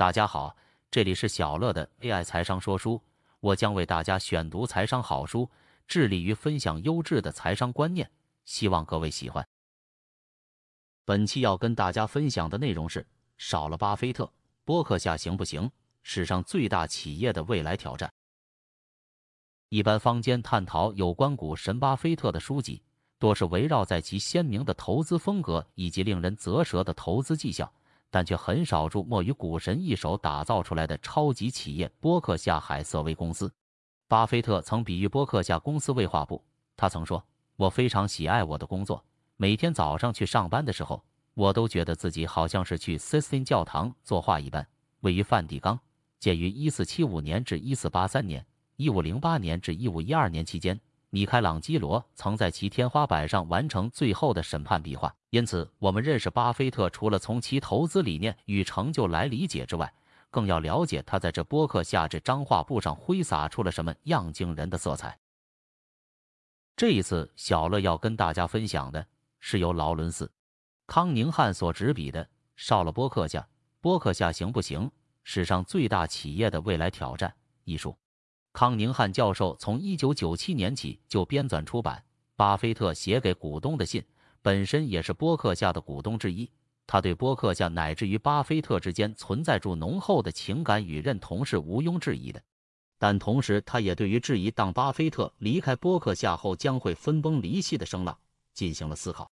大家好，这里是小乐的 AI 财商说书，我将为大家选读财商好书，致力于分享优质的财商观念，希望各位喜欢。本期要跟大家分享的内容是：少了巴菲特，波克夏行不行？史上最大企业的未来挑战。一般坊间探讨有关股神巴菲特的书籍，多是围绕在其鲜明的投资风格以及令人啧舌的投资绩效。但却很少注没于股神一手打造出来的超级企业波克夏海瑟威公司。巴菲特曾比喻波克夏公司为画布，他曾说：“我非常喜爱我的工作，每天早上去上班的时候，我都觉得自己好像是去 Sistine 教堂作画一般。”位于梵蒂冈，建于1475年至1483年，1508年至1512年期间。米开朗基罗曾在其天花板上完成最后的审判壁画，因此我们认识巴菲特，除了从其投资理念与成就来理解之外，更要了解他在这波克下这张画布上挥洒出了什么样惊人的色彩。这一次，小乐要跟大家分享的是由劳伦斯·康宁汉所执笔的《少了波克夏，波克夏行不行？史上最大企业的未来挑战》一书。康宁汉教授从1997年起就编纂出版《巴菲特写给股东的信》，本身也是波克夏的股东之一。他对波克夏乃至于巴菲特之间存在着浓厚的情感与认同是毋庸置疑的，但同时他也对于质疑当巴菲特离开波克夏后将会分崩离析的声浪进行了思考。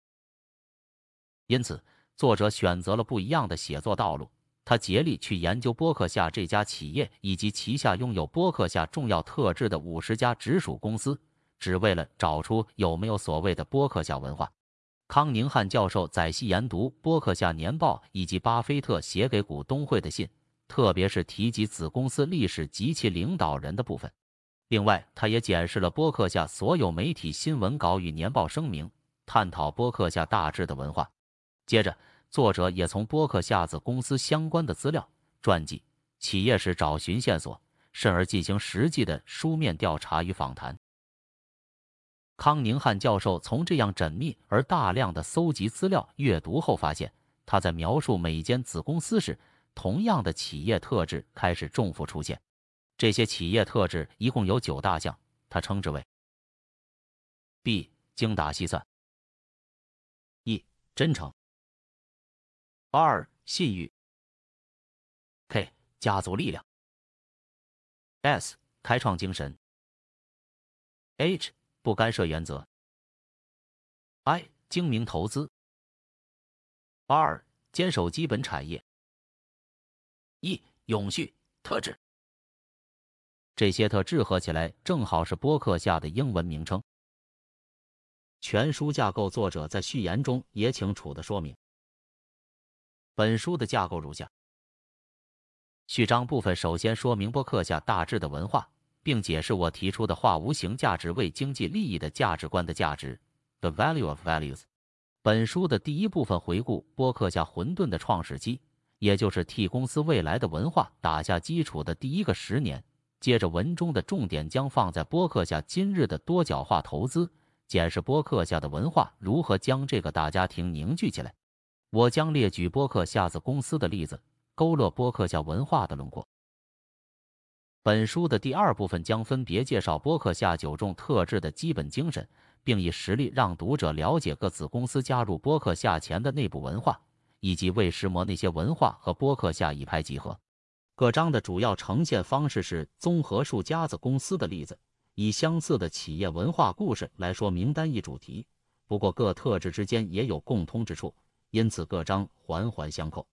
因此，作者选择了不一样的写作道路。他竭力去研究波克夏这家企业以及旗下拥有波克夏重要特质的五十家直属公司，只为了找出有没有所谓的波克夏文化。康宁汉教授仔细研读波克夏年报以及巴菲特写给股东会的信，特别是提及子公司历史及其领导人的部分。另外，他也检视了波克夏所有媒体新闻稿与年报声明，探讨波克夏大致的文化。接着。作者也从波克夏子公司相关的资料、传记、企业史找寻线索，甚而进行实际的书面调查与访谈。康宁汉教授从这样缜密而大量的搜集资料阅读后，发现他在描述每间子公司时，同样的企业特质开始重复出现。这些企业特质一共有九大项，他称之为：B. 精打细算；E. 真诚。二信誉，K 家族力量，S 开创精神，H 不干涉原则，I 精明投资，R 坚守基本产业，E 永续特质。这些特质合起来正好是播客下的英文名称。全书架构作者在序言中也清楚的说明。本书的架构如下：序章部分首先说明波克夏大致的文化，并解释我提出的化无形价值为经济利益的价值观的价值 （the value of values）。本书的第一部分回顾波克夏混沌的创始期，也就是替公司未来的文化打下基础的第一个十年。接着，文中的重点将放在波克夏今日的多角化投资，检视波克夏的文化如何将这个大家庭凝聚起来。我将列举波克夏子公司的例子，勾勒波克夏文化的轮廓。本书的第二部分将分别介绍波克夏九种特质的基本精神，并以实例让读者了解各子公司加入波克夏前的内部文化，以及为什么那些文化和波克夏一拍即合。各章的主要呈现方式是综合数家子公司的例子，以相似的企业文化故事来说明单一主题。不过各特质之间也有共通之处。因此，各章环环相扣。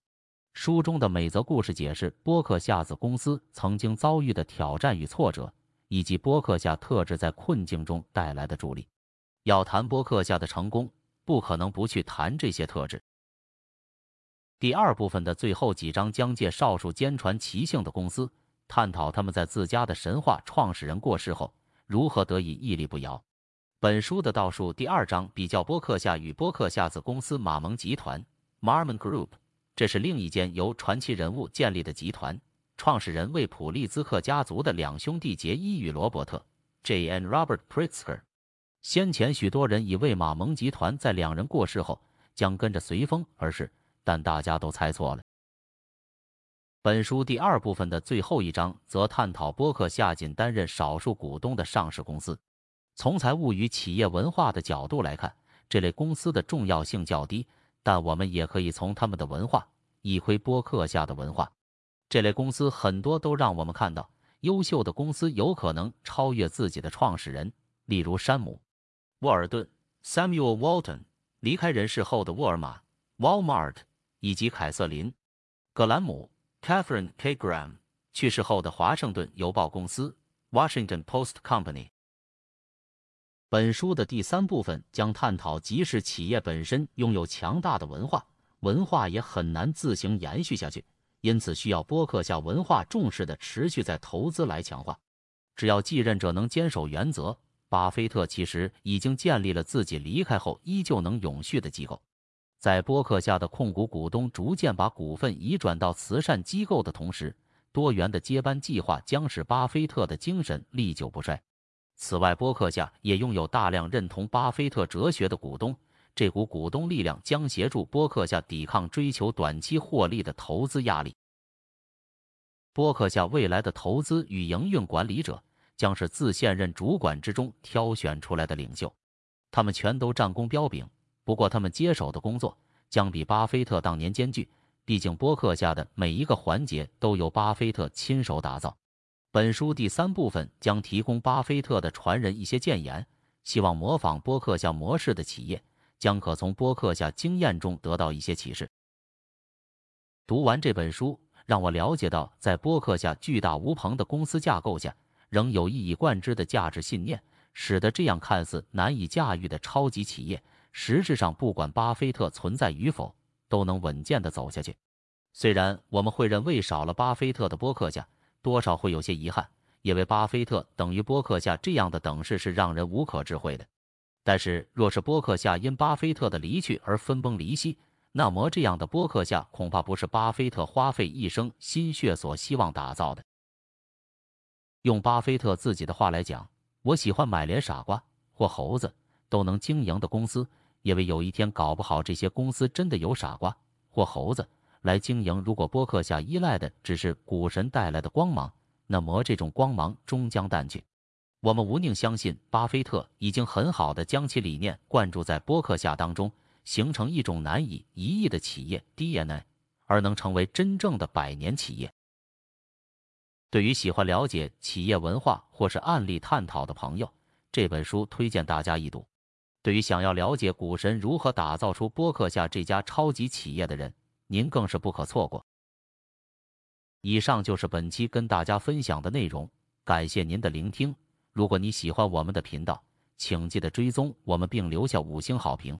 书中的每则故事解释波克夏子公司曾经遭遇的挑战与挫折，以及波克夏特质在困境中带来的助力。要谈波克夏的成功，不可能不去谈这些特质。第二部分的最后几章将介绍数坚传奇性的公司，探讨他们在自家的神话创始人过世后如何得以屹立不摇。本书的倒数第二章比较波克夏与波克夏子公司马蒙集团 （Marmon Group），这是另一间由传奇人物建立的集团，创始人为普利兹克家族的两兄弟杰伊与罗伯特 （J.N. Robert Pritzker）。先前许多人以为马蒙集团在两人过世后将跟着随风而逝，但大家都猜错了。本书第二部分的最后一章则探讨波克夏仅担任少数股东的上市公司。从财务与企业文化的角度来看，这类公司的重要性较低，但我们也可以从他们的文化一窥波克下的文化。这类公司很多都让我们看到，优秀的公司有可能超越自己的创始人，例如山姆·沃尔顿 （Samuel Walton） 离开人世后的沃尔玛 （Walmart） 以及凯瑟琳·格兰姆。Catherine K. Graham 去世后的华盛顿邮报公司 （Washington Post Company）。本书的第三部分将探讨，即使企业本身拥有强大的文化，文化也很难自行延续下去，因此需要播客下文化重视的持续在投资来强化。只要继任者能坚守原则，巴菲特其实已经建立了自己离开后依旧能永续的机构。在播客下的控股股东逐渐把股份移转到慈善机构的同时，多元的接班计划将使巴菲特的精神历久不衰。此外，波克下也拥有大量认同巴菲特哲学的股东，这股股东力量将协助波克下抵抗追求短期获利的投资压力。波克下未来的投资与营运管理者将是自现任主管之中挑选出来的领袖，他们全都战功彪炳。不过，他们接手的工作将比巴菲特当年艰巨，毕竟波克下的每一个环节都由巴菲特亲手打造。本书第三部分将提供巴菲特的传人一些谏言，希望模仿播客下模式的企业将可从播客下经验中得到一些启示。读完这本书，让我了解到，在播客下巨大无朋的公司架构下，仍有一以贯之的价值信念，使得这样看似难以驾驭的超级企业。实质上，不管巴菲特存在与否，都能稳健地走下去。虽然我们会认为少了巴菲特的波克夏，多少会有些遗憾，因为巴菲特等于波克夏这样的等式是让人无可智慧的。但是，若是波克夏因巴菲特的离去而分崩离析，那么这样的波克夏恐怕不是巴菲特花费一生心血所希望打造的。用巴菲特自己的话来讲：“我喜欢买连傻瓜或猴子都能经营的公司。”因为有一天搞不好，这些公司真的有傻瓜或猴子来经营。如果播客下依赖的只是股神带来的光芒，那么这种光芒终将淡去。我们无宁相信，巴菲特已经很好的将其理念灌注在播客下当中，形成一种难以移易的企业 DNA，而能成为真正的百年企业。对于喜欢了解企业文化或是案例探讨的朋友，这本书推荐大家一读。对于想要了解股神如何打造出播客下这家超级企业的人，您更是不可错过。以上就是本期跟大家分享的内容，感谢您的聆听。如果你喜欢我们的频道，请记得追踪我们并留下五星好评。